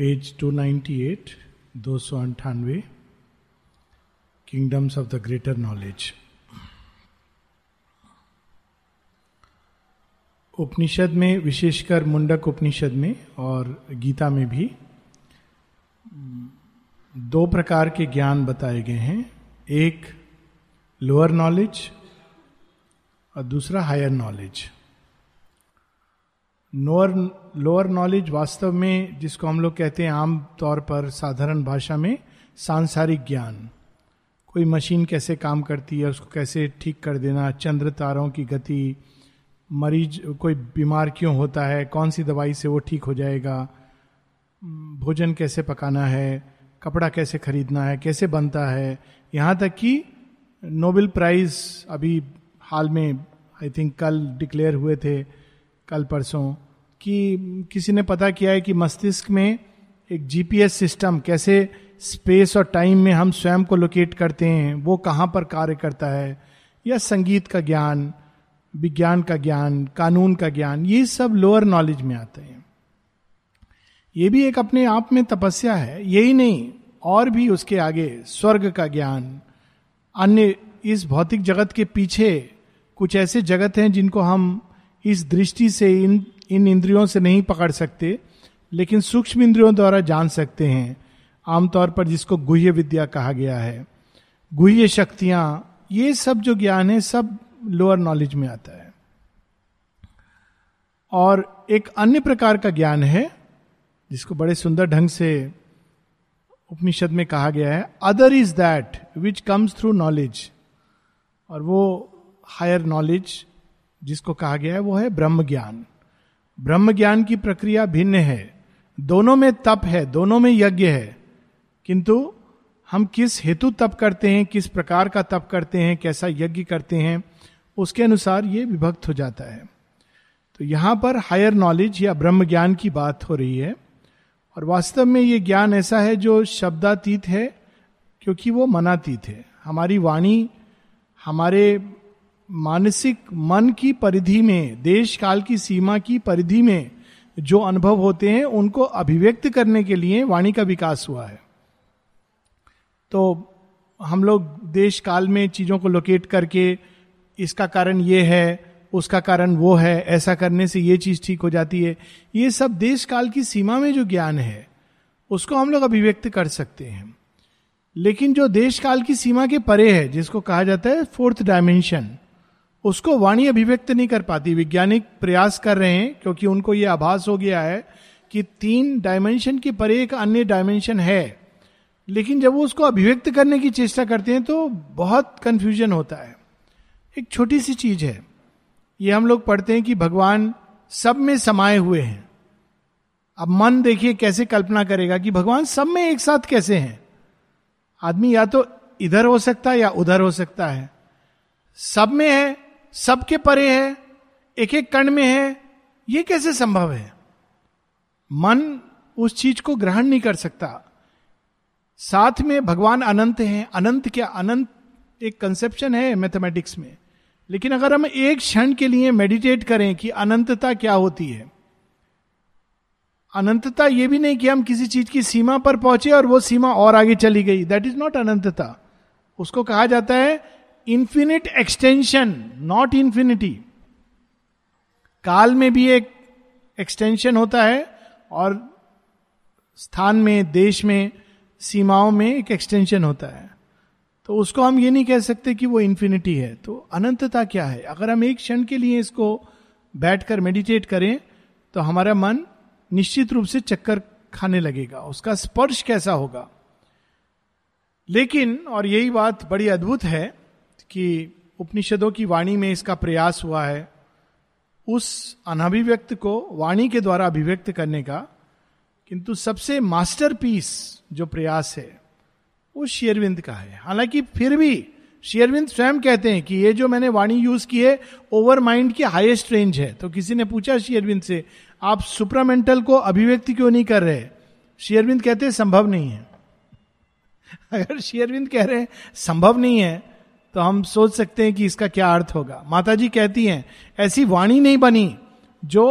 Page 298 दो सौ अंठानवे kingdoms of the greater knowledge Upanishad में, विशेषकर मुंडक उपनिषद में और गीता में भी, दो प्रकार के ज्ञान बताए गए हैं। एक लोअर नॉलेज और दूसरा higher knowledge lower lower knowledge वास्तव में, जिसको हम लोग कहते हैं आम तौर पर साधारण भाषा में, सांसारिक ज्ञान। कोई मशीन कैसे काम करती है, उसको कैसे ठीक कर देना, चंद्र तारों की गति, मरीज़, कोई बीमार क्यों होता है, कौन सी दवाई से वो ठीक हो जाएगा, भोजन कैसे पकाना है, कपड़ा कैसे खरीदना है, कैसे बनता है। यहाँ तक कि नोबेल प्राइज अभी हाल में आई थिंक कल डिक्लेयर हुए थे, कल परसों। कि किसी ने पता किया है कि मस्तिष्क में एक जीपीएस सिस्टम कैसे स्पेस और टाइम में हम स्वयं को लोकेट करते हैं, वो कहाँ पर कार्य करता है, या संगीत का ज्ञान, विज्ञान का ज्ञान, कानून का ज्ञान, ये सब लोअर नॉलेज में आते हैं। ये भी एक अपने आप में तपस्या है यही नहीं, और भी उसके आगे स्वर्ग का ज्ञान, अन्य इस भौतिक जगत के पीछे कुछ ऐसे जगत हैं जिनको हम इस दृष्टि से इन इन इंद्रियों से नहीं पकड़ सकते, लेकिन सूक्ष्म इंद्रियों द्वारा जान सकते हैं। आमतौर पर जिसको गुह्य विद्या कहा गया है। गुह्य शक्तियाँ, ये सब जो ज्ञान है, सब लोअर नॉलेज में आता है। और एक अन्य प्रकार का ज्ञान है, जिसको बड़े सुंदर ढंग से उपनिषद में कहा गया है other is that which comes through knowledge और वो हायर नॉलेज जिसको कहा गया है, वो है ब्रह्म ज्ञान। ब्रह्म ज्ञान की प्रक्रिया भिन्न है। दोनों में तप है, दोनों में यज्ञ है। किंतु हम किस हेतु तप करते हैं, किस प्रकार का तप करते हैं, कैसा यज्ञ करते हैं, उसके अनुसार ये विभक्त हो जाता है। तो यहाँ पर हायर नॉलेज या ब्रह्म ज्ञान की बात हो रही है और वास्तव में ये ज्ञान ऐसा है जो शब्दातीत है, क्योंकि वो मनातीत है। हमारी वाणी, हमारे मानसिक मन की परिधि में देश काल की सीमा की परिधि में जो अनुभव होते हैं, उनको अभिव्यक्त करने के लिए वाणी का विकास हुआ है। तो हम लोग देश काल में चीज़ों को लोकेट करके, इसका कारण ये है, उसका कारण वो है, ऐसा करने से ये चीज़ ठीक हो जाती है। ये सब देश काल की सीमा में जो ज्ञान है, उसको हम लोग अभिव्यक्त कर सकते हैं। लेकिन जो देश काल की सीमा के परे है, जिसको कहा जाता है फोर्थ डायमेंशन उसको वाणी अभिव्यक्त नहीं कर पाती। वैज्ञानिक प्रयास कर रहे हैं, क्योंकि उनको यह आभास हो गया है कि तीन डायमेंशन के परे एक अन्य डायमेंशन है। लेकिन जब वो उसको अभिव्यक्त करने की चेष्टा करते हैं तो बहुत कंफ्यूजन होता है। एक छोटी सी चीज़ है। ये हम लोग पढ़ते हैं कि भगवान सब में समाये हुए हैं। अब मन देखिए कैसे कल्पना करेगा कि भगवान सब में एक साथ कैसे हैं। आदमी या तो इधर हो सकता है या उधर हो सकता है। सब में है सबके परे है एक एक कण में है, ये कैसे संभव है? मन उस चीज़ को ग्रहण नहीं कर सकता। साथ में भगवान अनंत हैं, अनंत क्या अनंत एक कंसेप्शन है मैथमेटिक्स में। लेकिन अगर हम एक क्षण के लिए मेडिटेट करें कि अनंतता क्या होती है, अनंतता यह भी नहीं कि हम किसी चीज़ की सीमा पर पहुँचे और वो सीमा और आगे चली गई। दैट इज़ नॉट अनंतता। उसको कहा जाता है इंफिनिट एक्सटेंशन नॉट इंफिनिटी काल में भी एक एक्सटेंशन होता है और स्थान में, देश में, सीमाओं में एक एक्सटेंशन होता है। तो उसको हम ये नहीं कह सकते कि वो इंफिनिटी है। तो अनंतता क्या है? अगर हम एक क्षण के लिए इसको बैठकर मेडिटेट करें तो हमारा मन निश्चित रूप से चक्कर खाने लगेगा। उसका स्पर्श कैसा होगा? लेकिन, और यही बात बड़ी अद्भुत है कि, उपनिषदों की वाणी में इसका प्रयास हुआ है, उस अनाभिव्यक्त को वाणी के द्वारा अभिव्यक्त करने का, किंतु सबसे मास्टरपीस जो प्रयास है, वो शेयरविंद का है। हालाँकि फिर भी शेयरविंद स्वयं कहते हैं कि ये जो मैंने वाणी यूज़ की है ओवर माइंड की हाईएस्ट रेंज है। तो किसी ने पूछा शेयरविंद से, आप सुप्रामेंटल को अभिव्यक्ति क्यों नहीं कर रहे? शेयरविंद कहते संभव नहीं है। अगर शेयरविंद कह रहे हैं, संभव नहीं है तो हम सोच सकते हैं कि इसका क्या अर्थ होगा। माता जी कहती हैं, ऐसी वाणी नहीं बनी जो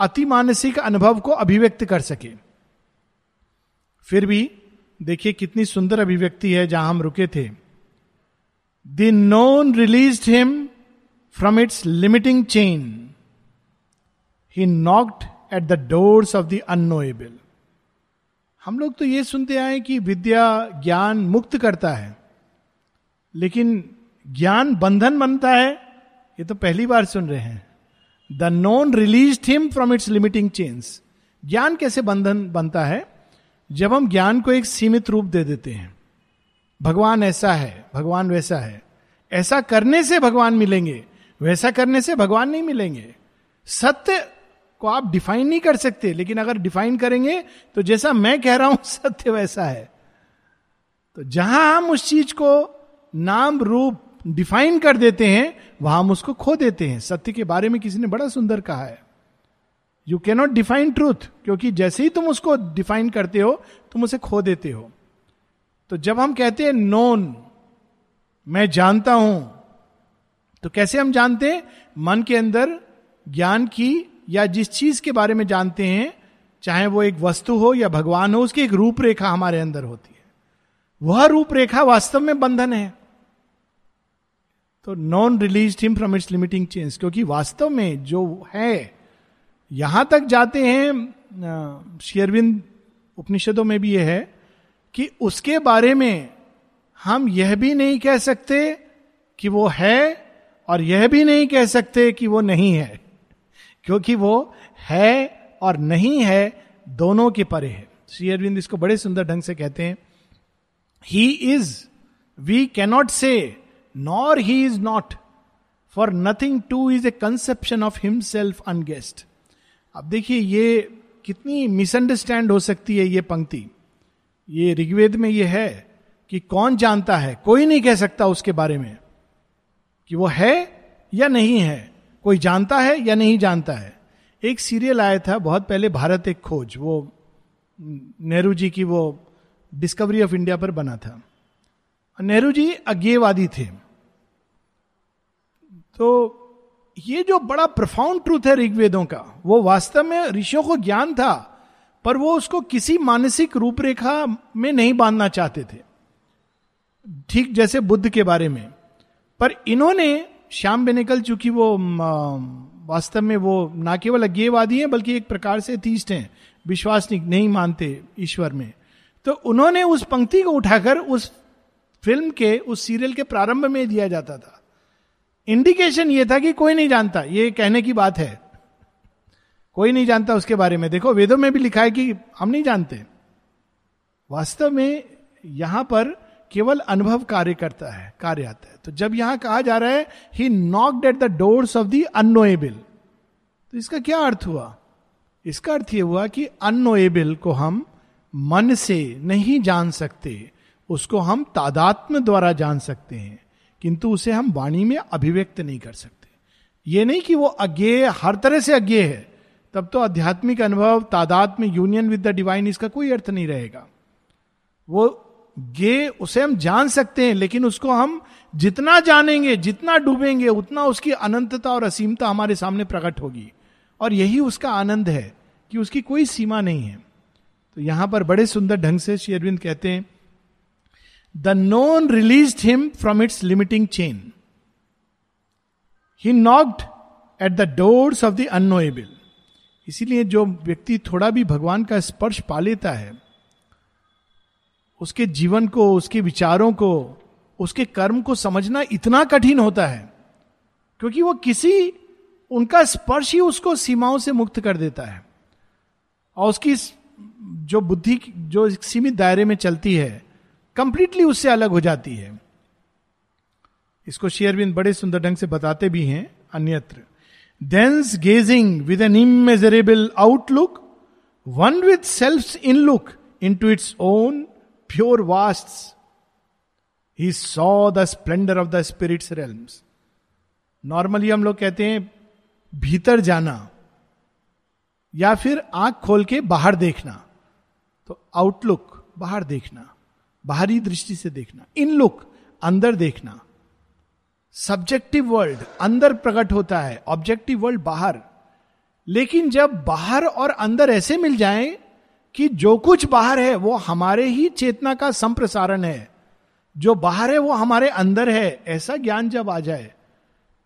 अति मानसिक अनुभव को अभिव्यक्त कर सके। फिर भी देखिए कितनी सुंदर अभिव्यक्ति है जहाँ हम रुके थे। The known release him from its limiting chain he knocked at the doors of the unknowable हम लोग तो ये सुनते आए कि विद्या ज्ञान मुक्त करता है। लेकिन ज्ञान बंधन बनता है, ये तो पहली बार सुन रहे हैं। The known release him from its limiting change ज्ञान कैसे बंधन बनता है? जब हम ज्ञान को एक सीमित रूप दे देते हैं। भगवान ऐसा है, भगवान वैसा है। ऐसा करने से भगवान मिलेंगे, वैसा करने से भगवान नहीं मिलेंगे। सत्य को आप डिफाइन नहीं कर सकते, लेकिन अगर डिफाइन करेंगे तो जैसा मैं कह रहा हूँ, सत्य वैसा है। तो जहाँ हम उस चीज़ को नाम रूप डिफाइन कर देते हैं, वहाँ हम उसको खो देते हैं। सत्य के बारे में किसी ने बड़ा सुंदर कहा है। यू कैनॉट डिफाइन ट्रूथ क्योंकि जैसे ही तुम उसको डिफाइन करते हो, तुम उसे खो देते हो। तो जब हम कहते हैं नोन मैं जानता हूँ तो कैसे हम जानते हैं? मन के अंदर ज्ञान की या जिस चीज़ के बारे में जानते हैं, चाहे वो एक वस्तु हो या भगवान हो, उसकी एक रूपरेखा हमारे अंदर होती है। वह रूपरेखा वास्तव में बंधन है। तो known release him from its limiting change क्योंकि वास्तव में जो है, यहाँ तक जाते हैं शेरविंद उपनिषदों में भी यह है कि उसके बारे में हम यह भी नहीं कह सकते कि वो है और यह भी नहीं कह सकते कि वो नहीं है, क्योंकि वो है और नहीं है दोनों के परे है। श्री अरविंद इसको बड़े सुंदर ढंग से कहते हैं। He is we cannot say nor he is not for nothing to is a conception of himself unguessed अब देखिए, ये कितनी मिसअंडरस्टैंड हो सकती है ये पंक्ति। ये ऋग्वेद में ये है कि कौन जानता है? कोई नहीं कह सकता उसके बारे में कि वो है या नहीं है। कोई जानता है या नहीं जानता है। एक सीरियल आया था, बहुत पहले भारत एक खोज, वो नेहरू जी की वो डिस्कवरी ऑफ़ इंडिया पर बना था। नेहरू जी अज्ञेयवादी थे। तो ये जो बड़ा प्रफाउंड ट्रूथ है ऋग्वेदों का, वो वास्तव में ऋषियों को ज्ञान था, पर वो उसको किसी मानसिक रूपरेखा में नहीं बांधना चाहते थे। ठीक जैसे बुद्ध के बारे में। पर इन्होंने, श्याम बेनेकल चूँकि वो वास्तव में वो ना केवल अज्ञेयवादी हैं, बल्कि एक प्रकार से तीस्ट हैं विश्वास नहीं मानते ईश्वर में। तो उन्होंने उस पंक्ति को उठाकर उस फ़िल्म के, उस सीरियल के प्रारंभ में दिया जाता था। इंडिकेशन यह था कि कोई नहीं जानता, ये कहने की बात है। कोई नहीं जानता उसके बारे में। देखो, वेदों में भी लिखा है कि हम नहीं जानते। वास्तव में यहाँ पर केवल अनुभव कार्य करता है, कार्य आता है। तो जब यहाँ कहा जा रहा है he knocked at the doors of the unknowable तो इसका क्या अर्थ हुआ? इसका अर्थ यह हुआ कि अनोएबल को हम मन से नहीं जान सकते। उसको हम तादात्म द्वारा जान सकते हैं, किंतु उसे हम वाणी में अभिव्यक्त नहीं कर सकते। ये नहीं कि वो अज्ञेय, हर तरह से अज्ञेय है। तब तो आध्यात्मिक अनुभव, तादात्म्य यूनियन विद द डिवाइन इसका कोई अर्थ नहीं रहेगा। वो गे उसे हम जान सकते हैं, लेकिन उसको हम जितना जानेंगे, जितना डूबेंगे, उतना उसकी अनंतता और असीमता हमारे सामने प्रकट होगी। और यही उसका आनंद है कि उसकी कोई सीमा नहीं है। तो यहाँ पर बड़े सुंदर ढंग से श्री अरविंद कहते हैं the known release him from its limiting chain he knocked at the doors of the unknowable इसीलिए जो व्यक्ति थोड़ा भी भगवान का स्पर्श पा लेता है, उसके जीवन को, उसके विचारों को, उसके कर्म को समझना इतना कठिन होता है, क्योंकि वो किसी, उनका स्पर्श ही उसको सीमाओं से मुक्त कर देता है। और उसकी जो बुद्धि, जो सीमित दायरे में चलती है कंप्लीटली उससे अलग हो जाती है। इसको शेयरविंद बड़े सुंदर ढंग से बताते भी हैं, अन्यत्र। Thence gazing with an immeasurable outlook one with self in look into its own pure vast he saw the splendour of the spirit's realms normally हम लोग कहते हैं, भीतर जाना, या फिर आँख खोल के बाहर देखना। तो आउटलुक बाहर देखना। बाहरी दृष्टि से देखना इन लुक अंदर देखना। सब्जेक्टिव वर्ल्ड अंदर प्रकट होता है ऑब्जेक्टिव वर्ल्ड बाहर। लेकिन जब बाहर और अंदर ऐसे मिल जाए कि जो कुछ बाहर है, वो हमारे ही चेतना का संप्रसारण है। जो बाहर है, वो हमारे अंदर है। ऐसा ज्ञान जब आ जाए,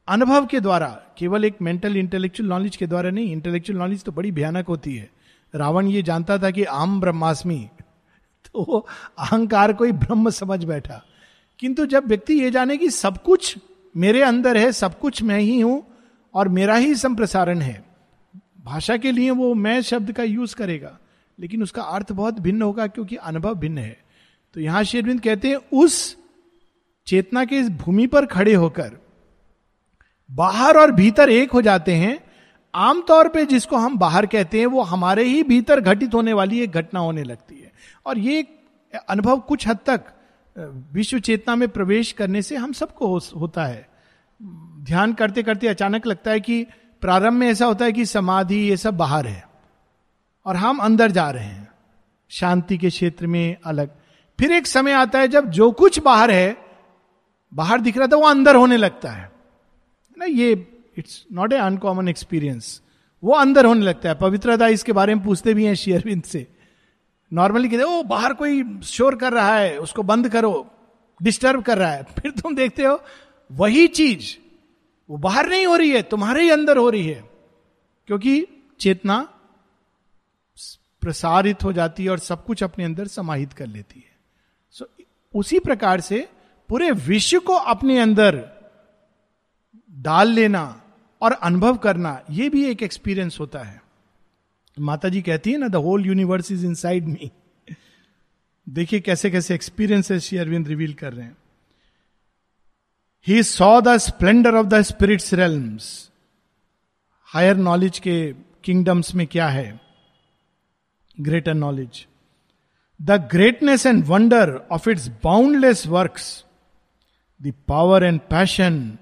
अनुभव के द्वारा, केवल एक मेंटल इंटेलेक्चुअल नॉलेज के द्वारा नहीं इंटेलेक्चुअल नॉलेज तो बड़ी भयानक होती है। रावण ये जानता था कि आम ब्रह्मास्मि तो अहंकार को ही ब्रह्म समझ बैठा। किंतु जब व्यक्ति ये जाने कि सब कुछ मेरे अंदर है, सब कुछ मैं ही हूँ और मेरा ही संप्रसारण है, भाषा के लिए वो मैं शब्द का यूज़ करेगा, लेकिन उसका अर्थ बहुत भिन्न होगा क्योंकि अनुभव भिन्न है। तो यहाँ शेरविंद कहते हैं, उस चेतना के इस भूमि पर खड़े होकर बाहर और भीतर एक हो जाते हैं, आमतौर पे जिसको हम बाहर कहते हैं, वो हमारे ही भीतर घटित होने वाली एक घटना होने लगती है। और ये अनुभव कुछ हद तक विश्व चेतना में प्रवेश करने से हम सबको हो, होता है। ध्यान करते करते अचानक लगता है कि प्रारंभ में ऐसा होता है कि समाधि ये सब बाहर है और हम अंदर जा रहे हैं। शांति के क्षेत्र में अलग। फिर एक समय आता है जब जो कुछ बाहर है बाहर दिख रहा था वो अंदर होने लगता है। ना ये it's not a uncommon experience वो अंदर होने लगता है। पवित्रता इसके बारे में पूछते भी हैं शेयरविंद से। नॉर्मली कहते ओ बाहर कोई शोर कर रहा है उसको बंद करो डिस्टर्ब कर रहा है। फिर तुम देखते हो वही चीज़ वो बाहर नहीं हो रही है तुम्हारे ही अंदर हो रही है। क्योंकि चेतना प्रसारित हो जाती है और सब कुछ अपने अंदर समाहित कर लेती है। सो so, उसी प्रकार से पूरे विश्व को अपने अंदर डाल लेना और अनुभव करना यह भी एक एक्सपीरियंस होता है। माता जी कहती है ना the whole universe is inside me देखिए कैसे कैसे एक्सपीरियंसेस श्री अरविंद रिवील कर रहे हैं। He saw the splendour of the spirit's realms higher knowledge के किंगडम्स में क्या है? Greater knowledge the greatness and wonder of its boundless work the power and passion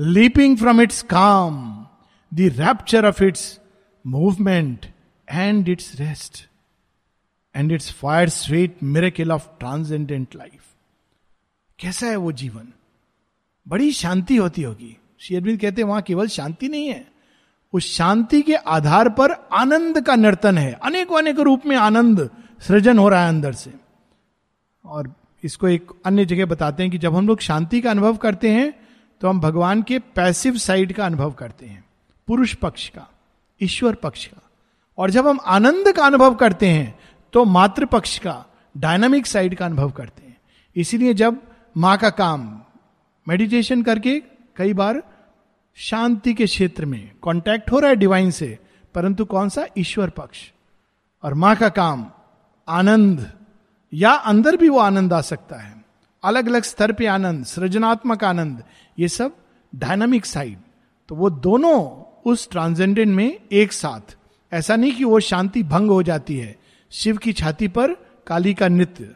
leaping from its calm the rapture of its movement and its rest and its fire sweet miracle of transcendent life कैसा है वो जीवन? बड़ी शांति होती होगी। शेरविंद कहते हैं, वहाँ केवल शांति नहीं है। उस शांति के आधार पर आनंद का नर्तन है। अनेकों अनेक रूप में आनंद सृजन हो रहा है अंदर से। और इसको एक अन्य जगह बताते हैं कि जब हम लोग शांति का अनुभव करते हैं तो हम भगवान के पैसिव साइड का अनुभव करते हैं। पुरुष पक्ष का, ईश्वर पक्ष का। और जब हम आनंद का अनुभव करते हैं तो मातृ पक्ष का डायनामिक साइड का अनुभव करते हैं। इसीलिए जब माँ का काम मेडिटेशन करके कई बार शांति के क्षेत्र में कांटेक्ट हो रहा है डिवाइन से, परंतु कौन सा? ईश्वर पक्ष। और माँ का काम, आनंद, या अंदर भी वो आनंद आ सकता है। अलग अलग स्तर पे आनंद, सृजनात्मक आनंद, ये सब डायनामिक साइड तो वो दोनों उस ट्रांसेंडेंट में एक साथ ऐसा नहीं कि वो शांति भंग हो जाती है। शिव की छाती पर काली का नृत्य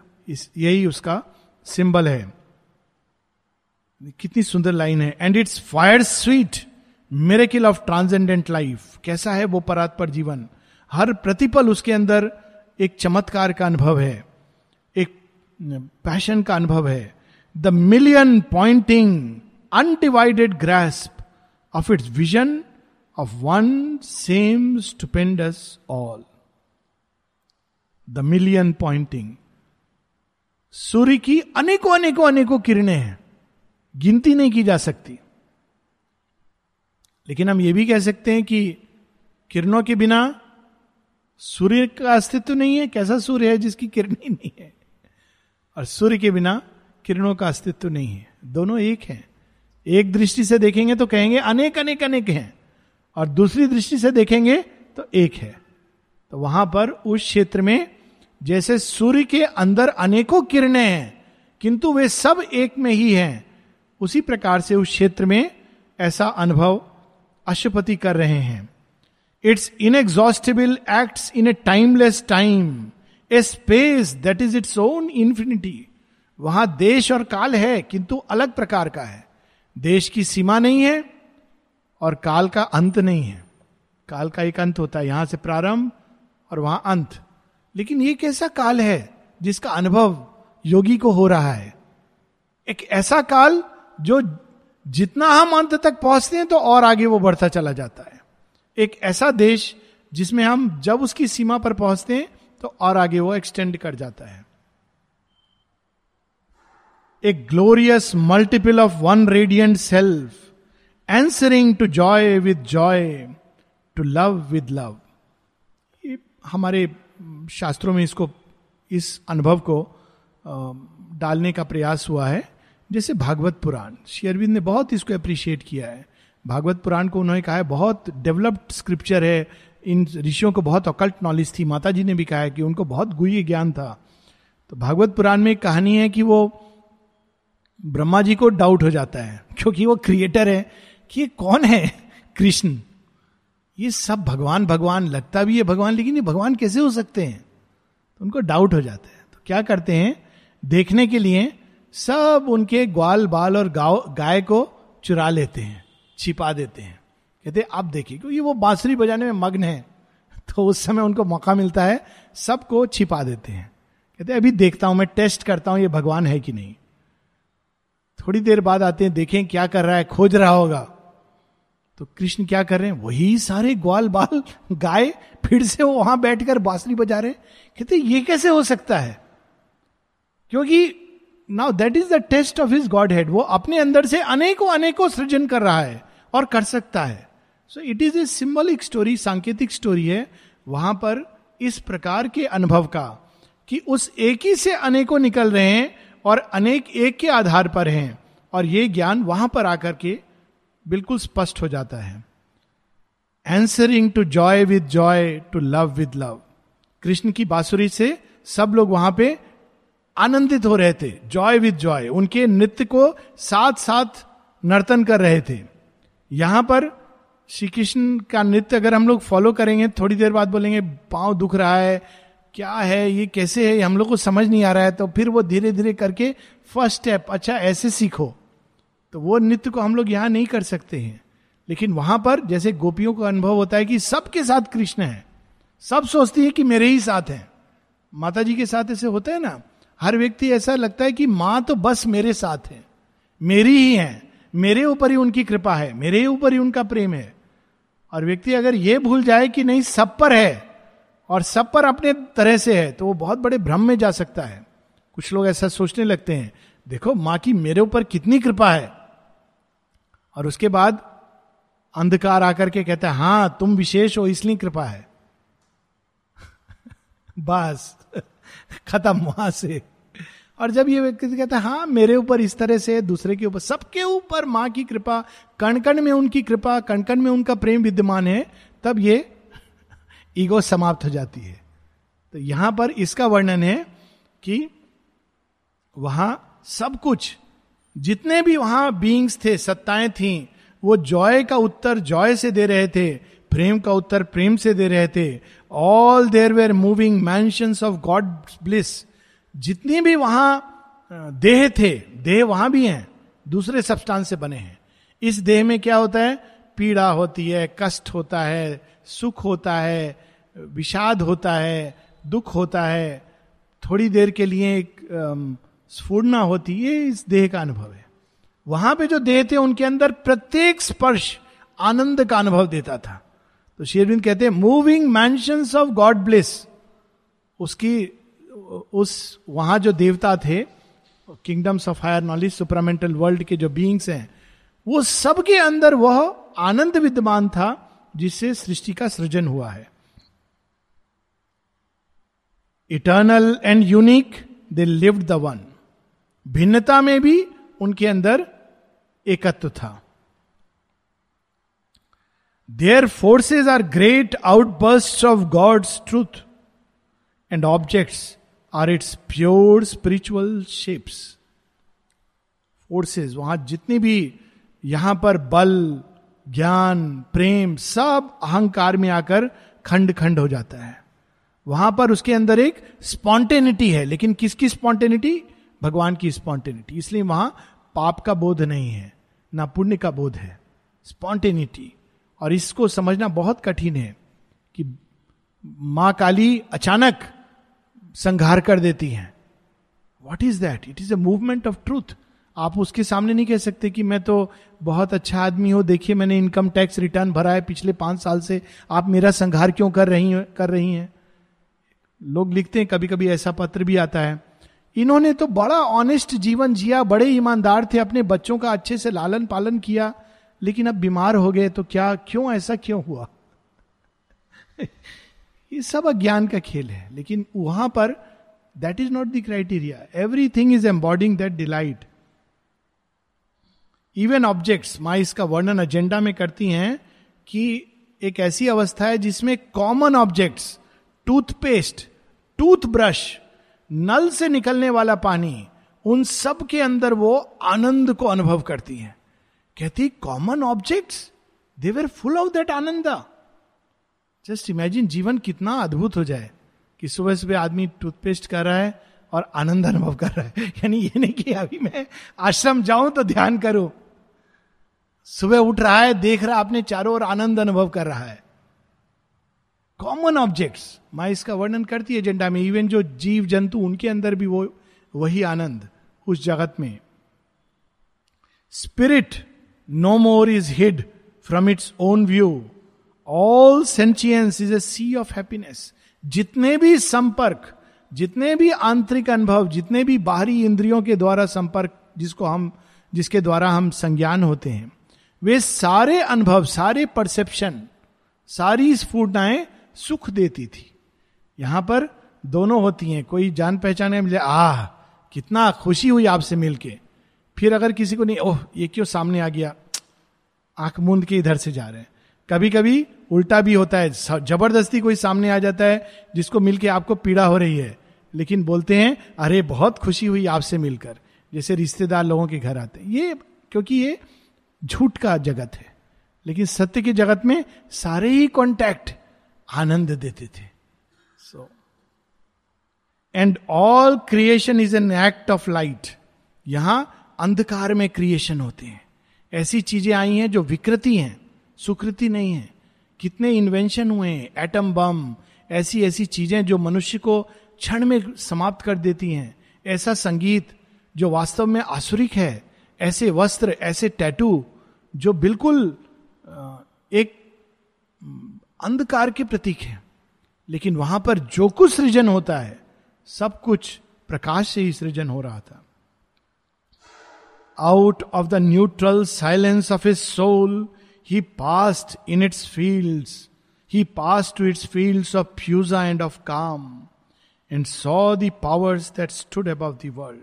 यही उसका सिंबल है। कितनी सुंदर लाइन है। And its fire sweet miracle of transcendent life कैसा है वो परात पर जीवन? हर प्रतिपल उसके अंदर एक चमत्कार का अनुभव है। एक पैशन का अनुभव है। The million pointing undivided grasp of its vision of one same stupendous all. The million pointing सूर्य की अनेकों अनेकों अनेकों किरणें हैं। गिनती नहीं की जा सकती। लेकिन हम यह भी कह सकते हैं कि किरणों के बिना सूर्य का अस्तित्व नहीं है। कैसा सूर्य है जिसकी किरण ही नहीं है? और सूर्य के बिना किरणों का अस्तित्व नहीं है। दोनों एक हैं। एक दृष्टि से देखेंगे तो कहेंगे अनेक अनेक अनेक हैं। और दूसरी दृष्टि से देखेंगे तो एक है। तो वहाँ पर उस क्षेत्र में जैसे सूर्य के अंदर अनेकों किरणें हैं, किंतु वे सब एक में ही हैं, उसी प्रकार से उस क्षेत्र में ऐसा अनुभव अशुपति कर रहे हैं। Its inexhaustible acts in a timeless time a space that is its own infinity वहाँ देश और काल है, किंतु अलग प्रकार का है। देश की सीमा नहीं है और काल का अंत नहीं है। काल का एक अंत होता है, यहाँ से प्रारंभ और वहाँ अंत। लेकिन ये कैसा काल है जिसका अनुभव योगी को हो रहा है? एक ऐसा काल जो जितना हम अंत तक पहुँचते हैं तो और आगे वो बढ़ता चला जाता है। एक ऐसा देश जिसमें हम जब उसकी सीमा पर पहुँचते हैं तो और आगे वो एक्सटेंड कर जाता है। A glorious multiple of one radiant self answering to joy with joy to love with love हमारे शास्त्रों में इसको, इस अनुभव को डालने का प्रयास हुआ है। जैसे भागवत पुराण शेयरविंद ने बहुत इसको अप्रिशिएट किया है। भागवत पुराण को उन्होंने कहा है, बहुत डेवलप्ड स्क्रिप्चर है। इन ऋषियों को बहुत अकल्ट नॉलेज थी। माता जी ने भी कहा है कि उनको बहुत गुही ज्ञान था। तो भागवत पुराण में एक कहानी है कि वो ब्रह्मा जी को डाउट हो जाता है, क्योंकि वो क्रिएटर है। कि ये कौन है कृष्ण? ये सब भगवान भगवान, लगता भी है भगवान, लेकिन ये भगवान कैसे हो सकते हैं? तो उनको डाउट हो जाता है। तो क्या करते हैं? देखने के लिए सब उनके ग्वाल, बाल और गाव, गाय को चुरा लेते हैं, छिपा देते हैं। कहते हैं, आप देखिए, क्योंकि वो बांसुरी बजाने में मग्न है। तो उस समय उनको मौका मिलता है, सबको छिपा देते हैं। कहते अभी देखता हूँ, मैं टेस्ट करता हूँ, ये भगवान है कि नहीं? थोड़ी देर बाद आते हैं, देखें क्या कर रहा है, खोज रहा होगा। तो कृष्ण क्या कर रहे हैं? वही सारे ग्वाल बाल गाय फिर से वो वहाँ बैठकर बांसुरी बजा रहे कहते ये कैसे हो सकता है? क्योंकि now that is the taste of his godhead वो अपने अंदर से अनेकों अनेकों सृजन कर रहा है और कर सकता है। So it is a symbolic story सांकेतिक स्टोरी है। वहाँ पर इस प्रकार के अनुभव का कि उस एक ही से अनेकों निकल रहे हैं और अनेक एक के आधार पर हैं। और ये ज्ञान वहाँ पर आकर के बिल्कुल स्पष्ट हो जाता है। Answering to joy with joy to love with love Krishna की बांसुरी से सब लोग वहाँ पे आनंदित हो रहे थे। जॉय विद जॉय उनके नृत्य को साथ साथ नर्तन कर रहे थे। यहाँ पर श्री कृष्ण का नृत्य अगर हम लोग फॉलो करेंगे, थोड़ी देर बाद बोलेंगे, पाँव दुख रहा है, क्या है, ये कैसे है हम लोग को समझ नहीं आ रहा है तो फिर वो धीरे धीरे करके फ़र्स्ट स्टेप अच्छा ऐसे सीखो। तो वो नृत्य को हम लोग यहाँ नहीं कर सकते हैं। लेकिन वहाँ पर जैसे गोपियों का अनुभव होता है कि सबके साथ कृष्ण है। सब सोचती है कि मेरे ही साथ है। माता जी के साथ ऐसे होता है ना? हर व्यक्ति ऐसा लगता है कि माँ तो बस मेरे साथ है। मेरी ही है। मेरे ऊपर ही उनकी कृपा है। मेरे ऊपर ही उनका प्रेम है। और व्यक्ति अगर ये भूल जाए कि नहीं, सब पर है और सब पर अपने तरह से है तो वो बहुत बड़े भ्रम में जा सकता है। कुछ लोग ऐसा सोचने लगते हैं, देखो, माँ की मेरे ऊपर कितनी कृपा है। और उसके बाद अंधकार आकर के कहता है, हाँ, तुम विशेष हो, इसलिए कृपा है। बस, खत्म वहाँ से। और जब ये व्यक्ति कहता है हाँ मेरे ऊपर इस तरह से, दूसरे के ऊपर, सबके ऊपर माँ की कृपा कण कण में उनकी कृपा कण कण में उनका प्रेम विद्यमान है, तब ये ईगो समाप्त हो जाती है। तो यहाँ पर इसका वर्णन है कि वहाँ सब कुछ जितने भी वहाँ बींग्स थे, सत्ताएँ थी, वो जॉय का उत्तर जॉय से दे रहे थे, प्रेम का उत्तर प्रेम से दे रहे थे। All there were moving mansion of God bliss जितनी भी वहाँ देह थे, देह वहाँ भी हैं, दूसरे सब्सटांस से बने हैं। इस देह में क्या होता है? पीड़ा होती है, कष्ट होता है, सुख होता है, विषाद होता है, दुख होता है। थोड़ी देर के लिए एक स्फूर्णा होती है इस देह का अनुभव है। वहाँ पे जो देह थे, उनके अंदर प्रत्येक स्पर्श आनंद का अनुभव देता था। तो शेरविंद कहते हैं moving mansion of God bliss उसकी, उस, वहाँ जो देवता थे kingdoms of higher knowledge supramental world के जो बींग्स हैं, वो सबके अंदर वह आनंद विद्यमान था, जिससे सृष्टि का सृजन हुआ है। Eternal and unique they lived the one भिन्नता में भी उनके अंदर एकत्व था। Their forces are great outburst of God's truth and objects are its pure spiritual shapes forces वहाँ जितनी भी यहाँ पर बल, ज्ञान, प्रेम, सब अहंकार में आकर खंड खंड हो जाता है। वहाँ पर उसके अंदर एक स्पॉन्टेनिटी है, लेकिन किसकी स्पॉन्टेनिटी भगवान की स्पॉन्टेनिटी। इसलिए वहाँ पाप का बोध नहीं है, ना पुण्य का बोध है। स्पॉन्टेनिटी। और इसको समझना बहुत कठिन है कि माँ काली अचानक संघार कर देती हैं। What is that it is a movement of truth आप उसके सामने नहीं कह सकते कि मैं तो बहुत अच्छा आदमी हूँ, देखिए मैंने इनकम टैक्स रिटर्न भरा है पिछले पाँच साल से। आप मेरा संघार क्यों कर रही कर रही हैं? लोग लिखते हैं कभी कभी ऐसा पत्र भी आता है। इन्होंने तो बड़ा ऑनेस्ट जीवन जिया, बड़े ईमानदार थे, अपने बच्चों का अच्छे से लालन पालन किया, लेकिन अब बीमार हो गए तो क्या, क्यों ऐसा क्यों हुआ? ये सब अज्ञान का खेल है, लेकिन वहाँ पर that is not the criteria everything is embodying that delight even objects माँ इसका वर्णन एजेंडा में करती हैं कि एक ऐसी अवस्था है जिसमें कॉमन ऑब्जेक्ट्स टूथपेस्ट टूथब्रश नल से निकलने वाला पानी उन सब के अंदर वो आनंद को अनुभव करती है। कहती common objects they were full of that Anand. Just imagine जीवन कितना अद्भुत हो जाए कि सुबह सुबह आदमी टूथपेस्ट कर रहा है और आनंद अनुभव कर रहा है। यानी ये नहीं कि अभी मैं आश्रम जाऊँ तो ध्यान करूँ। सुबह उठ रहा है, देख रहा है अपने चारों ओर आनंद अनुभव कर रहा है। कॉमन ऑब्जेक्ट्स माँ इसका वर्णन करती है एजेंडा में। इवन जो जीव, जंतु, उनके अंदर भी वो, वही आनंद उस जगत में। Spirit no more is hid from its own view all sentience is a sea of happiness जितने भी संपर्क, जितने भी आंतरिक अनुभव, जितने भी बाहरी इंद्रियों के द्वारा संपर्क, जिसको हम, जिसके द्वारा हम संज्ञान होते हैं, वे सारे अनुभव, सारे परसेप्शन सारी स्फूर्णाएँ सुख देती थी। यहाँ पर दोनों होती हैं, कोई जान पहचाने मिले, आह, कितना खुशी हुई आपसे मिलके। फिर अगर किसी को नहीं, ओह, ये क्यों सामने आ गया? आँख मूंद के इधर से जा रहे हैं। कभी कभी उल्टा भी होता है ज़बरदस्ती कोई सामने आ जाता है, जिसको मिलके आपको पीड़ा हो रही है। लेकिन बोलते हैं, अरे, बहुत खुशी हुई आपसे मिलकर। जैसे रिश्तेदार लोगों के घर आते हैं। ये, क्योंकि ये झूठ का जगत है। लेकिन सत्य के जगत में सारे ही कॉन्टैक्ट आनंद देते थे। So and all creation is an act of light यहाँ अंधकार में क्रिएशन होते हैं। ऐसी चीज़ें आई हैं जो विकृति हैं, सुकृति नहीं है। कितने इन्वेंशन हुए हैं एटम बम ऐसी ऐसी चीज़ें जो मनुष्य को क्षण में समाप्त कर देती हैं। ऐसा संगीत जो वास्तव में आसुरिक है, ऐसे वस्त्र, ऐसे टैटू जो बिल्कुल एक अंधकार के प्रतीक है। लेकिन वहाँ पर जो कुछ सृजन होता है, सब कुछ प्रकाश से ही सृजन हो रहा था। Out of the neutral silence of is soul he passed in its field he pass to its field of puissance and of calm and saw the powers that stood above the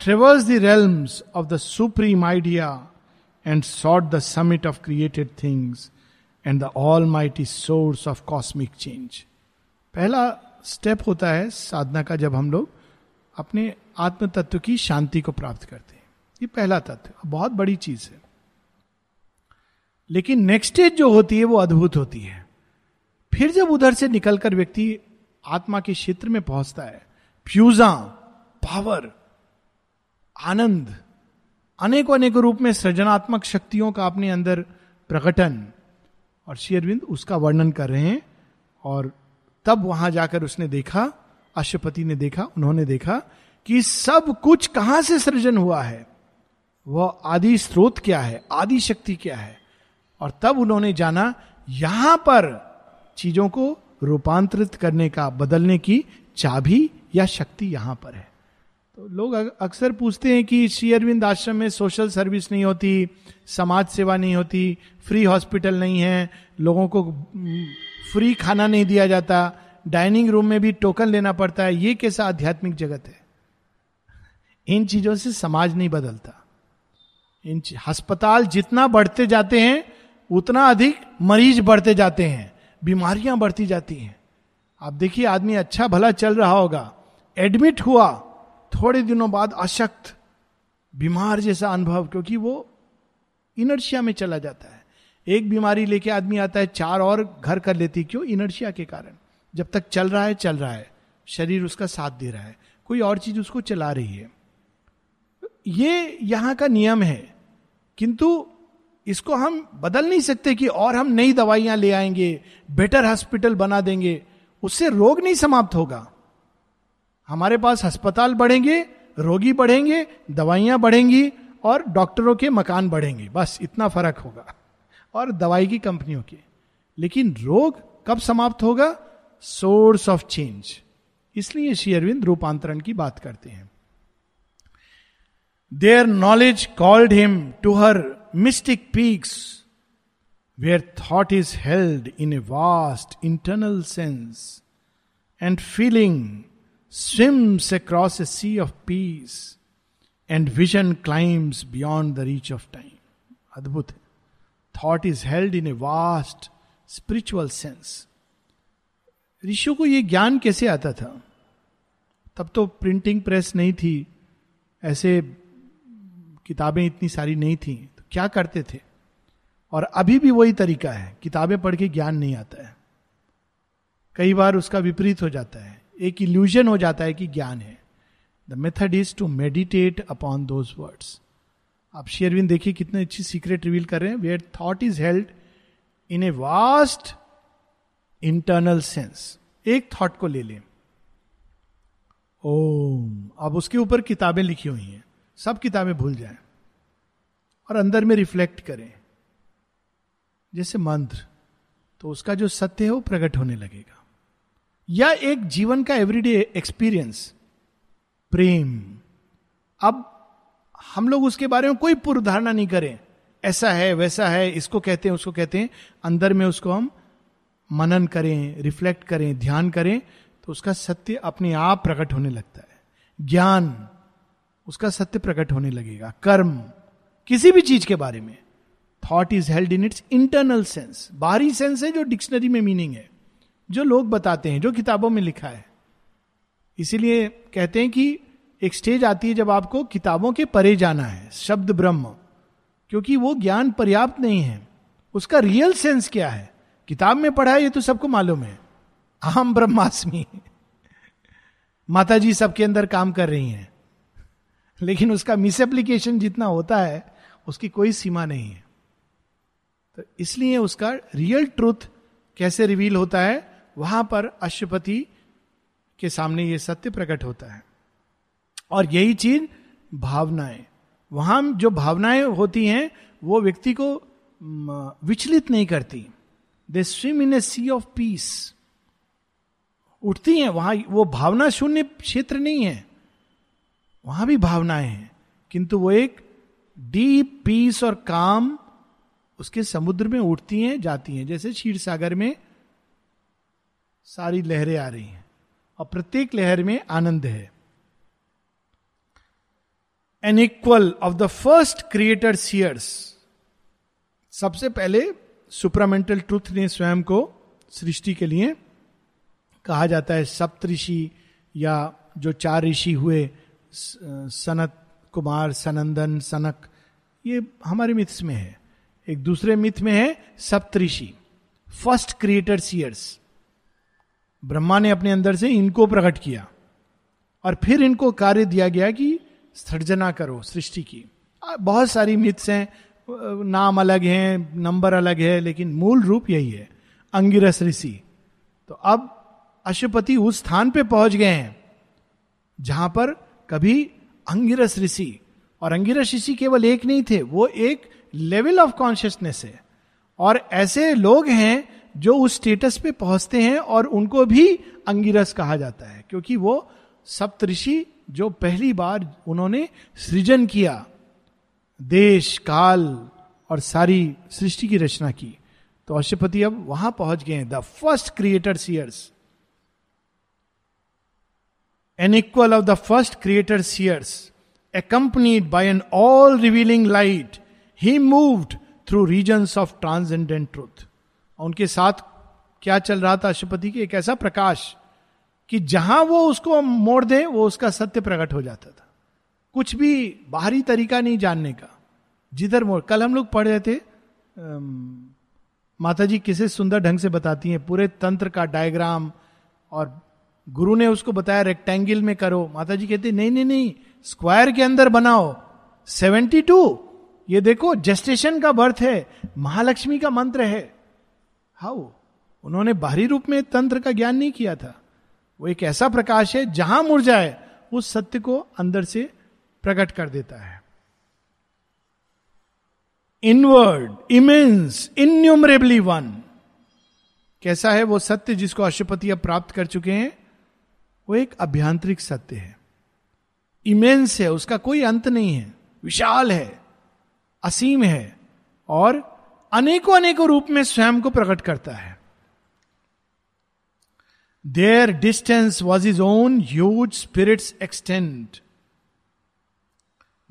traverse the realms of the supreme idea and sought the summit of created things and the all mighty source of cosmic change पहला step होता है साधना का जब हम लोग अपने आत्म तत्व की शांति को प्राप्त करते हैं। ये पहला तत्व, बहुत बड़ी चीज़ है। लेकिन नेक्स्ट स्टेज जो होती है वो अद्भुत होती है। फिर जब उधर से निकलकर व्यक्ति आत्मा के क्षेत्र में पहुँचता है फ्यूजा पावर आनंद अनेकों अनेक रूप में सृजनात्मक शक्तियों का अपने अंदर प्रकटन और शेरविंद उसका वर्णन कर रहे हैं और तब वहाँ जाकर उसने देखा अशुपति ने देखा, उन्होंने देखा कि सब कुछ कहाँ से सृजन हुआ है? वह आदि स्रोत क्या है? आदि शक्ति क्या है? और तब उन्होंने जाना, यहाँ पर चीज़ों को रूपांतरित करने का, बदलने की चाबी या शक्ति यहाँ पर है। तो लोग अक्सर पूछते हैं कि श्री अरविंद आश्रम में सोशल सर्विस नहीं होती, समाज सेवा नहीं होती फ्री हॉस्पिटल नहीं है, लोगों को फ्री खाना नहीं दिया जाता डाइनिंग रूम में भी टोकन लेना पड़ता है, ये कैसा आध्यात्मिक जगत है? इन चीज़ों से समाज नहीं बदलता। इन अस्पताल जितना बढ़ते जाते हैं, उतना अधिक मरीज़ बढ़ते जाते हैं, बीमारियाँ बढ़ती जाती हैं। आप देखिए, आदमी अच्छा भला चल रहा होगा। एडमिट हुआ थोड़े दिनों बाद अशक्त, बीमार जैसा अनुभव, क्योंकि वो इनर्शिया में चला जाता है। एक बीमारी लेके आदमी आता है, चार और घर कर लेती क्यों? इनर्शिया के कारण। जब तक चल रहा है, चल रहा है। शरीर उसका साथ दे रहा है। कोई और चीज़ उसको चला रही है। ये यहाँ का नियम है। किंतु इसको हम बदल नहीं सकते कि और हम नई दवाइयाँ ले आएँगे, बेटर हॉस्पिटल बना देंगे। उससे रोग नहीं समाप्त होगा। हमारे पास अस्पताल बढ़ेंगे, रोगी बढ़ेंगे, दवाइयाँ बढ़ेंगी और डॉक्टरों के मकान बढ़ेंगे। बस इतना फ़र्क होगा। और दवाई की कंपनियों के। लेकिन रोग कब समाप्त होगा? सोर्स ऑफ़ चेंज इसलिए श्री अरविंद रूपांतरण की बात करते हैं। There knowledge called him to her mystic peaks where thought is held in a vast internal sense and feeling swims across a sea of peace and vision climbs beyond the reach of time अद्भुत है thought is held in a vast spiritual sense ऋषि को यह ज्ञान कैसे आता था तब तो प्रिंटिंग प्रेस नहीं थी ऐसे किताबें इतनी सारी नहीं थी तो क्या करते थे और अभी भी वही तरीका है किताबें पढ़ के ज्ञान नहीं आता है कई बार उसका विपरीत हो जाता है एक इल्यूजन हो जाता है कि ज्ञान है। The method is to meditate upon those words आप शेयरविन देखिए कितने अच्छी सीक्रेट रिवील कर रहे हैं। Where thought is held in a vast internal sense एक थॉट को ले लें। ओम। अब उसके ऊपर किताबें लिखी हुई हैं। सब किताबें भूल जाएँ। और अंदर में रिफ्लेक्ट करें। जैसे मंत्र। तो उसका जो सत्य है वो प्रकट होने लगेगा। या एक जीवन का एवरीडे एक्सपीरियंस प्रेम। अब हम लोग उसके बारे में कोई पूर्व धारणा नहीं करें। ऐसा है, वैसा है, इसको कहते हैं, उसको कहते हैं। अंदर में उसको हम मनन करें रिफ्लेक्ट करें, ध्यान करें तो उसका सत्य अपने आप प्रकट होने लगता है। ज्ञान, उसका सत्य प्रकट होने लगेगा। कर्म, किसी भी चीज़ के बारे में। Thought is held in its internal sense बाहरी सेंस है जो डिक्शनरी में मीनिंग है। जो लोग बताते हैं, जो किताबों में लिखा है। इसीलिए कहते हैं कि एक स्टेज आती है जब आपको किताबों के परे जाना है, शब्द ब्रह्म। क्योंकि वो ज्ञान पर्याप्त नहीं है। उसका रियल सेंस क्या है? किताब में पढ़ा है, ये तो सबको मालूम है। अहम ब्रह्मास्मि। माता जी सबके अंदर काम कर रही हैं। लेकिन उसका मिस एप्लीकेशन जितना होता है, उसकी कोई सीमा नहीं है। तो इसलिए उसका रियल ट्रूथ कैसे रिवील होता है? वहाँ पर अशुपति के सामने ये सत्य प्रकट होता है। और यही चीज़ भावनाएँ, वहाँ जो भावनाएँ होती हैं, वो व्यक्ति को विचलित नहीं करती। They swim in a sea of peace उठती हैं, वहाँ वो भावना शून्य क्षेत्र नहीं है। वहाँ भी भावनाएँ हैं, किंतु वो एक डीप पीस और काम उसके समुद्र में उठती हैं, जाती हैं। जैसे क्षीर सागर में सारी लहरें आ रही हैं। और प्रत्येक लहर में आनंद है। An equal of the first creator seers सबसे पहले सुपरामेंटल ट्रूथ ने स्वयं को सृष्टि के लिए कहा जाता है, सप्त ऋषि या जो चार ऋषि हुए सनत कुमार, सनंदन, सनक, ये हमारे मिथ्स में है। एक दूसरे मिथ में है सप्तऋषि फ़र्स्ट क्रिएटर सियर्स ब्रह्मा ने अपने अंदर से इनको प्रकट किया और फिर इनको कार्य दिया गया कि सृजना करो, सृष्टि की। बहुत सारी मिथ्स हैं नाम अलग हैं, नंबर अलग है, लेकिन मूल रूप यही है, अंगिरस ऋषि। तो अब अशुपति उस स्थान पे पहुँच गए हैं, जहाँ पर कभी अंगिरस ऋषि, और अंगिरस ऋषि केवल एक नहीं थे, वो एक लेवल ऑफ़ कॉन्शियसनेस है। और ऐसे लोग हैं जो उस स्टेटस पे पहुँचते हैं और उनको भी अंगिरस कहा जाता है क्योंकि वो सप्तऋषि जो पहली बार उन्होंने सृजन किया देश काल और सारी सृष्टि की रचना की तो अशुपति अब वहाँ पहुँच गए the first creator seers an equal of the first creator seers accompanied by an all revealing light, he moved through regions of transcendent truth. उनके साथ क्या चल रहा था अशुपति की? एक ऐसा प्रकाश कि जहाँ वो उसको मोड़ दे, वो उसका सत्य प्रकट हो जाता था। कुछ भी बाहरी तरीका नहीं जानने का। जिधर मोड़, कल हम लोग पढ़ रहे थे माता जी किसे सुंदर ढंग से बताती हैं। पूरे तंत्र का डायग्राम और गुरु ने उसको बताया रेक्टेंगल में करो। माता जी कहती, नहीं नहीं नहीं स्क्वायर के अंदर बनाओ। सेवेंटी टू ये देखो जेस्टेशन का बर्थ है, महालक्ष्मी का मंत्र है। हाउ? उन्होंने बाहरी रूप में तंत्र का ज्ञान नहीं किया था। वो एक ऐसा प्रकाश है जहाँ मुड़ जाए उस सत्य को अंदर से प्रकट कर देता है। इनवर्ड इमेंस इन्यूमरेबली वन कैसा है वो सत्य जिसको अशुपति अब प्राप्त कर चुके हैं? वो एक अभ्यांतरिक सत्य है। इमेंस है, उसका कोई अंत नहीं है। विशाल है, असीम है, और अनेकों अनेकों रूप में स्वयं को प्रकट करता है। Their distance was is own huge spirit's extend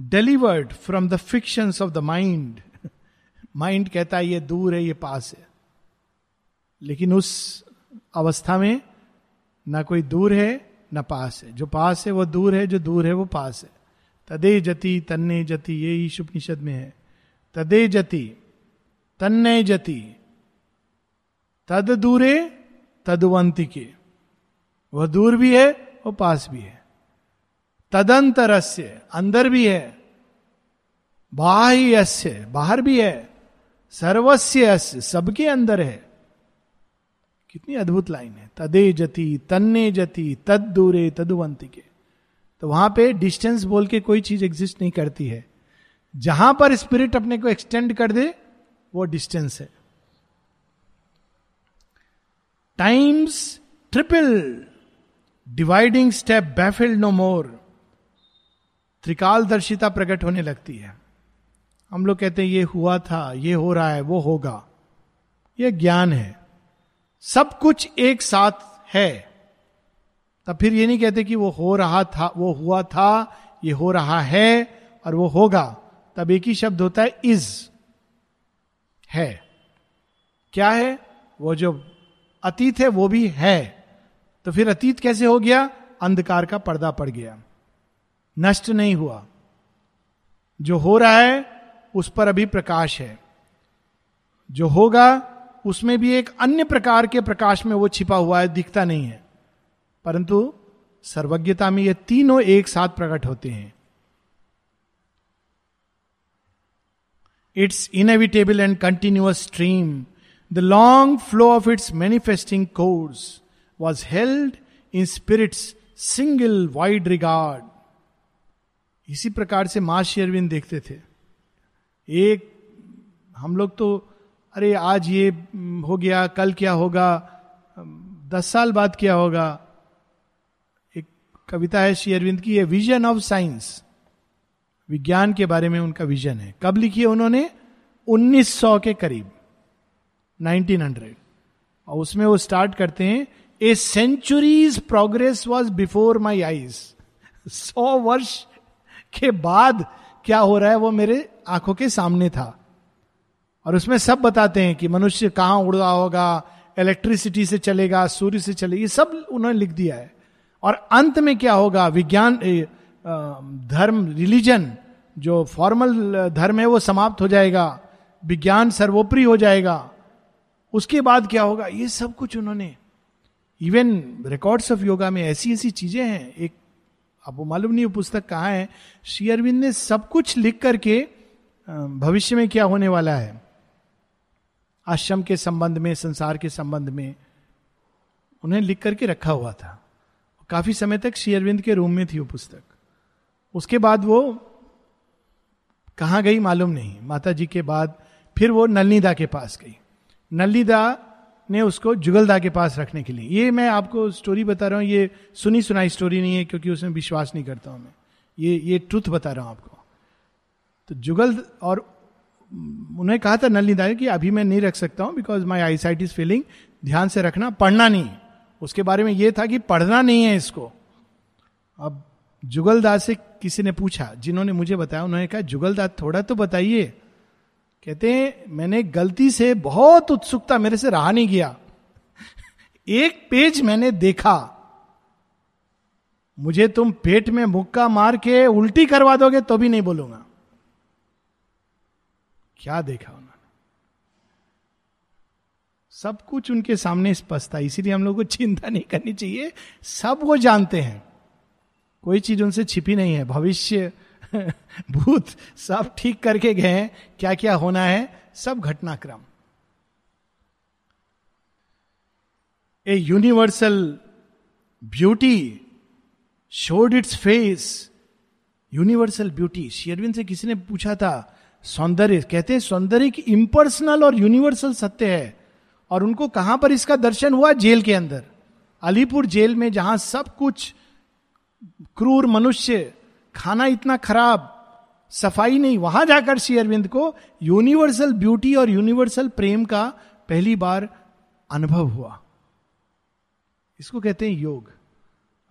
delivered from the fiction of the mind mind कहता है, ये दूर है, ये पास है. लेकिन उस अवस्था में ना कोई दूर है, ना पास है। जो पास है, वो दूर है, जो दूर है, वो पास है। तदे जति, तन्ने जति, ये ईश उपनिषद में है। तदे जति तन्ने जति। तद दूरे तदवंती के वह दूर भी है वो पास भी है। तदंतरस्य, अंदर भी है। बाह्य बाहर भी है। सर्वस्य सबके अंदर है। कितनी अद्भुत लाइन है। तदे जति, तन्ने जति, तद दूरे तदुवंती के तो वहाँ पे डिस्टेंस बोल के कोई चीज़ एग्जिस्ट नहीं करती है। जहाँ पर स्पिरिट अपने को एक्सटेंड कर दे वो डिस्टेंस है। Time's triple dividing step baffled no more त्रिकालदर्शिता प्रकट होने लगती है। हम लोग कहते हैं, ये हुआ था, ये हो रहा है, वो होगा। ये ज्ञान है। सब कुछ एक साथ है। तब फिर ये नहीं कहते कि वो हो रहा था, वो हुआ था, ये हो रहा है और वो होगा। तब एक ही शब्द होता है, इज़। है। क्या है? वो जो अतीत है, वो भी है। तो फिर अतीत कैसे हो गया? अंधकार का पर्दा पड़ गया। नष्ट नहीं हुआ। जो हो रहा है, उस पर अभी प्रकाश है। जो होगा, उसमें भी एक अन्य प्रकार के प्रकाश में वो छिपा हुआ है, दिखता नहीं है। परंतु सर्वज्ञता में ये तीनों एक साथ प्रकट होते हैं। Its inevitable and continuous stream the long flow of its manifesting course was held in spirit's single wide regard इसी प्रकार से माँ शेरविन देखते थे। एक, हम लोग तो अरे आज ये हो गया, कल क्या होगा, दस साल बाद क्या होगा? एक कविता है श्री अरविंद की विजन ऑफ़ साइंस विज्ञान के बारे में उनका विजन है। कब लिखी है उन्होंने? 1900 के करीब 1900 और उसमें वो स्टार्ट करते हैं, a centuries progress was before my eyes. सौ वर्ष के बाद क्या हो रहा है? वो मेरे आँखों के सामने था। और उसमें सब बताते हैं कि मनुष्य कहाँ उड़ रहा होगा इलेक्ट्रिसिटी से चलेगा, सूर्य से चलेगा ये सब उन्होंने लिख दिया है। और अंत में क्या होगा? विज्ञान धर्म रिलीजन जो फॉर्मल धर्म है, वो समाप्त हो जाएगा। विज्ञान सर्वोपरि हो जाएगा। उसके बाद क्या होगा? ये सब कुछ उन्होंने इवन रिकॉर्ड्स ऑफ़ योगा में ऐसी ऐसी चीज़ें हैं। एक, आपको मालूम नहीं पुस्तक कहाँ है? श्री अरविंद ने सब कुछ लिख करके भविष्य में क्या होने वाला है? आश्रम के संबंध में, संसार के संबंध में, उन्हें लिख करके रखा हुआ था। काफ़ी समय तक श्री अरविंद के रूम में थी वो पुस्तक। उसके बाद वो कहा गई मालूम नहीं। माता जी के बाद फिर वो नलनीदा के पास गई। नलनीदा ने उसको जुगलदा के पास रखने के लिए। ये मैं आपको स्टोरी बता रहा हूँ, ये सुनी सुनाई स्टोरी नहीं है क्योंकि उसमें विश्वास नहीं करता हूँ मैं। ये ये ट्रुथ बता रहा हूँ आपको। तो जुगल और उन्हें कहा था नलनीदा कि अभी मैं नहीं रख सकता हूँ because my eye sight is feeling ध्यान से रखना, पढ़ना नहीं। उसके बारे में यह था कि पढ़ना नहीं है इसको। अब जुगलदास से किसी ने पूछा, जिन्होंने मुझे बताया, उन्होंने कहा, जुगलदास, थोड़ा तो बताइए। कहते हैं, मैंने गलती से बहुत उत्सुकता, मेरे से रहा नहीं गया। एक पेज मैंने देखा। मुझे तुम पेट में मुक्का मार के उल्टी करवा दोगे तो भी नहीं बोलूँगा। क्या देखा उन्होंने? सब कुछ उनके सामने स्पष्ट था, इसीलिए हम लोग को चिंता नहीं करनी चाहिए। सब वो जानते हैं। कोई चीज़ उनसे छिपी नहीं है। भविष्य, भूत सब ठीक करके गए क्या क्या होना है? सब घटनाक्रम। A universal beauty showed its face universal beauty. Sri Aurobindo से किसी ने पूछा था, सौंदर्य, कहते हैं सौंदर्य की इम्पर्सनल और यूनिवर्सल सत्य है। और उनको कहाँ पर इसका दर्शन हुआ? जेल के अंदर। अलीपुर जेल में जहाँ सब कुछ क्रूर मनुष्य, खाना इतना खराब, सफ़ाई नहीं, वहाँ जाकर श्री अरविंद को यूनिवर्सल ब्यूटी और यूनिवर्सल प्रेम का पहली बार अनुभव हुआ। इसको कहते हैं योग।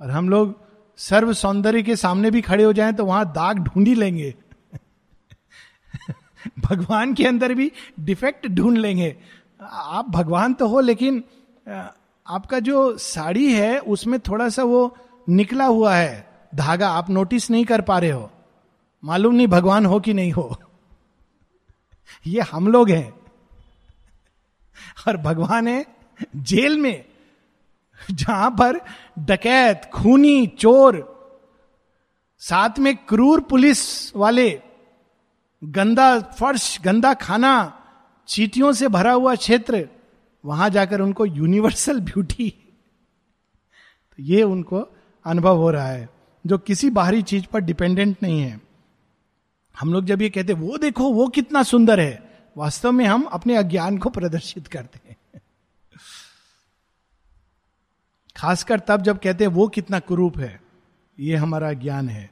और हम लोग सर्व सौंदर्य के सामने भी खड़े हो जाएँ तो वहाँ दाग ढूंढी लेंगे। भगवान के अंदर भी डिफेक्ट ढूंढ लेंगे। आप भगवान तो हो, लेकिन आपका जो साड़ी है, उसमें थोड़ा सा वो निकला हुआ है। धागा आप नोटिस नहीं कर पा रहे हो। मालूम नहीं भगवान हो कि नहीं हो। ये हम लोग हैं। और भगवान है जेल में, जहाँ पर डकैत, खूनी, चोर, साथ में क्रूर पुलिस वाले, गंदा फर्श, गंदा खाना, चीटियों से भरा हुआ क्षेत्र, वहाँ जाकर उनको यूनिवर्सल ब्यूटी तो ये उनको अनुभव हो रहा है, जो किसी बाहरी चीज़ पर डिपेंडेंट नहीं है। हम लोग जब ये कहते वो देखो, वो कितना सुंदर है, वास्तव में हम अपने अज्ञान को प्रदर्शित करते हैं। खासकर तब जब कहते हैं, वो कितना कुरूप है, ये हमारा ज्ञान है।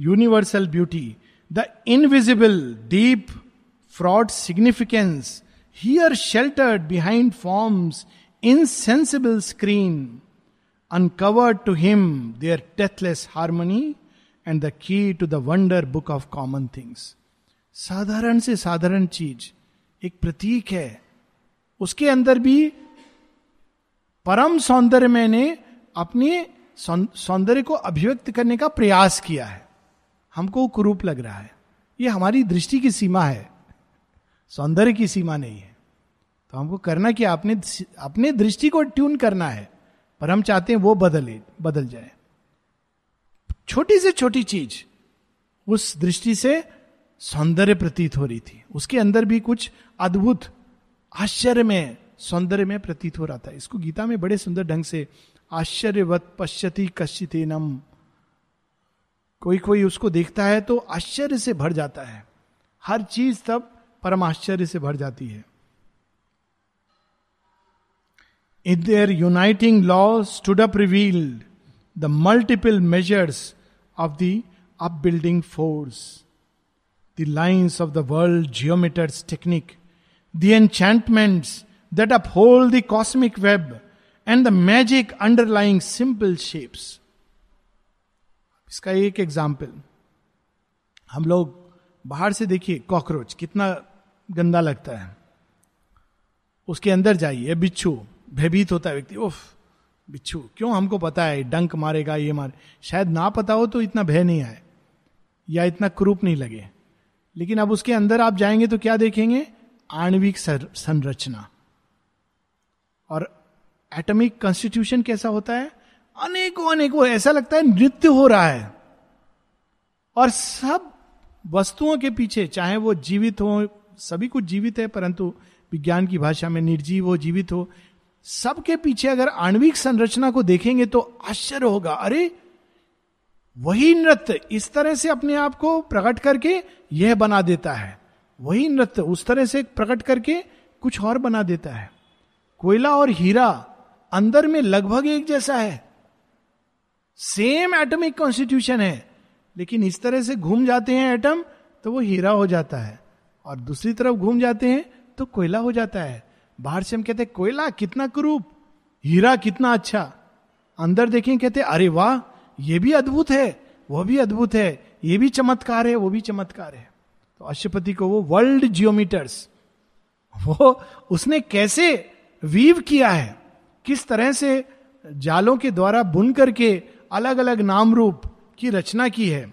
Universal beauty the invisible deep fraught significance here sheltered behind forms insensible screen uncovered to him their deathless harmony and the key to the wonder book of common things साधारण से साधारण चीज़ एक प्रतीक है। उसके अंदर भी परम सौंदर्य मैंने अपने सौंदर्य को अभिव्यक्त करने का प्रयास किया है। हमको कुरूप लग रहा है। ये हमारी दृष्टि की सीमा है। सौंदर्य की सीमा नहीं है। तो हमको करना क्या अपने अपने दृष्टि को ट्यून करना है। पर हम चाहते हैं वो बदले, बदल जाए। छोटी से छोटी चीज़ उस दृष्टि से सौंदर्य प्रतीत हो रही थी। उसके अंदर भी कुछ अद्भुत आश्चर्य में सौंदर्य में प्रतीत हो रहा था। इसको गीता में बड़े सुंदर ढंग से आश्चर्यवत पश्यति कश्चितेनम। कोई कोई उसको देखता है तो आश्चर्य से भर जाता है। हर चीज़ तब परम आश्चर्य से भर जाती है। Their uniting law stood up revealed the multiple measures of the up building force the lines of the world geometer's technique the enchantments that uphold the cosmic web, and the magic underlying simple shapes. इसका एक example हम लोग बाहर से देखिए cockroach कितना गंदा लगता है। उसके अंदर जाइए, बिच्छू। भयभीत होता है व्यक्ति उफ बिच्छू, क्यों हमको पता है, डंक मारेगा, ये मारे शायद ना पता हो तो इतना भय नहीं आए, या इतना क्रूप नहीं लगे। लेकिन अब उसके अंदर आप जाएँगे तो क्या देखेंगे? आणविक संरचना। और एटॉमिक कॉन्स्टिट्यूशन कैसा होता है? अनेकों अनेकों, ऐसा लगता है नृत्य हो रहा है। और सब वस्तुओं के पीछे, चाहे वो जीवित हो, सभी कुछ जीवित है, परंतु विज्ञान की भाषा में निर्जीव हो, जीवित हो सबके पीछे अगर आणविक संरचना को देखेंगे तो आश्चर्य होगा। अरे, वही नृत्य इस तरह से अपने आप को प्रकट करके यह बना देता है। वही नृत्य उस तरह से प्रकट करके कुछ और बना देता है। कोयला और हीरा अंदर में लगभग एक जैसा है। सेम एटमिक कॉन्स्टिट्यूशन है, लेकिन इस तरह से घूम जाते हैं एटम तो वो हीरा हो जाता है। और दूसरी तरफ़ घूम जाते हैं तो कोयला हो जाता है। बाहर से हम कहते, कोयला कितना क्रूप, हीरा कितना अच्छा। अंदर देखें, कहते, अरे वाह, ये भी अद्भुत है वो भी अद्भुत है, ये भी चमत्कार है, वो भी चमत्कार है। तो अशुपति को वो वर्ल्ड जियोमीटर्स वो उसने कैसे वीव किया है, किस तरह से जालों के द्वारा बुन करके अलग अलग नाम रूप की रचना की है।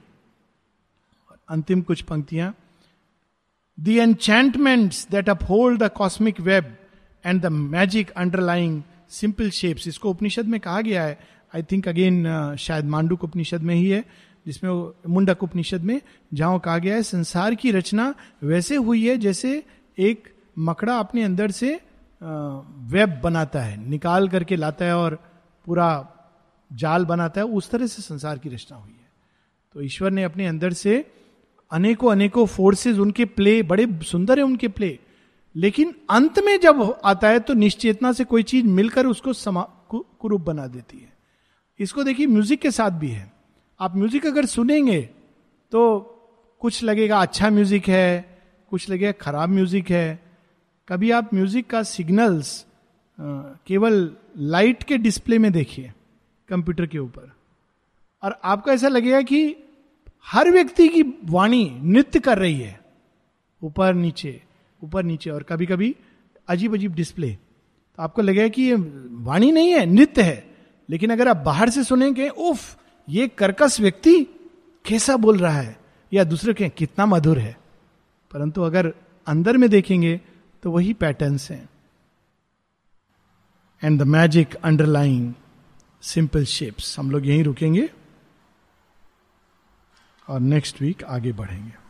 अंतिम कुछ पंक्तियाँ the enchantments that uphold the cosmic web and the magic underlying simple shapes इसको उपनिषद में कहा गया है। आई थिंक अगेन शायद मांडुक उपनिषद में ही है, जिसमें मुंडक उपनिषद में जहाँ कहा गया है, संसार की रचना वैसे हुई है जैसे एक मकड़ा अपने अंदर से वेब बनाता है, निकाल करके लाता है और पूरा जाल बनाता है, उस तरह से संसार की रचना हुई है। तो ईश्वर ने अपने अंदर से अनेकों अनेकों फोर्सेस उनके प्ले बड़े सुंदर है उनके प्ले लेकिन अंत में जब आता है तो निश्चेतना से कोई चीज़ मिलकर उसको समा कुरूप बना देती है। इसको देखिए म्यूज़िक के साथ भी है। आप म्यूज़िक अगर सुनेंगे तो कुछ लगेगा अच्छा म्यूज़िक है, कुछ लगेगा खराब म्यूज़िक है। कभी आप म्यूज़िक का सिग्नल्स केवल लाइट के डिस्प्ले में देखिए कंप्यूटर के ऊपर। और आपको ऐसा लगेगा कि हर व्यक्ति की वाणी नृत्य कर रही है, ऊपर, नीचे। ऊपर नीचे और कभी कभी अजीब अजीब डिस्प्ले तो आपको लगेगा कि ये वाणी नहीं है, नृत्य है, लेकिन अगर आप बाहर से सुनेंगे, उफ, ये कर्कश व्यक्ति कैसा बोल रहा है? या दूसरे के कितना मधुर है। परंतु अगर अंदर में देखेंगे तो वही पैटर्न्स हैं। And the magic underlying simple shapes हम लोग यहीं रुकेंगे और नेक्स्ट वीक आगे बढ़ेंगे।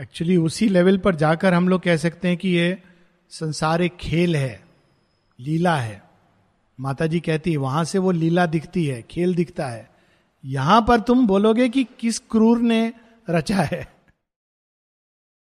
एक्चुअली उसी लेवल पर जाकर हम लोग कह सकते हैं कि ये संसार एक खेल है, लीला है। माता जी कहती है, वहाँ से वो लीला दिखती है, खेल दिखता है। यहाँ पर तुम बोलोगे कि किस क्रूर ने रचा है?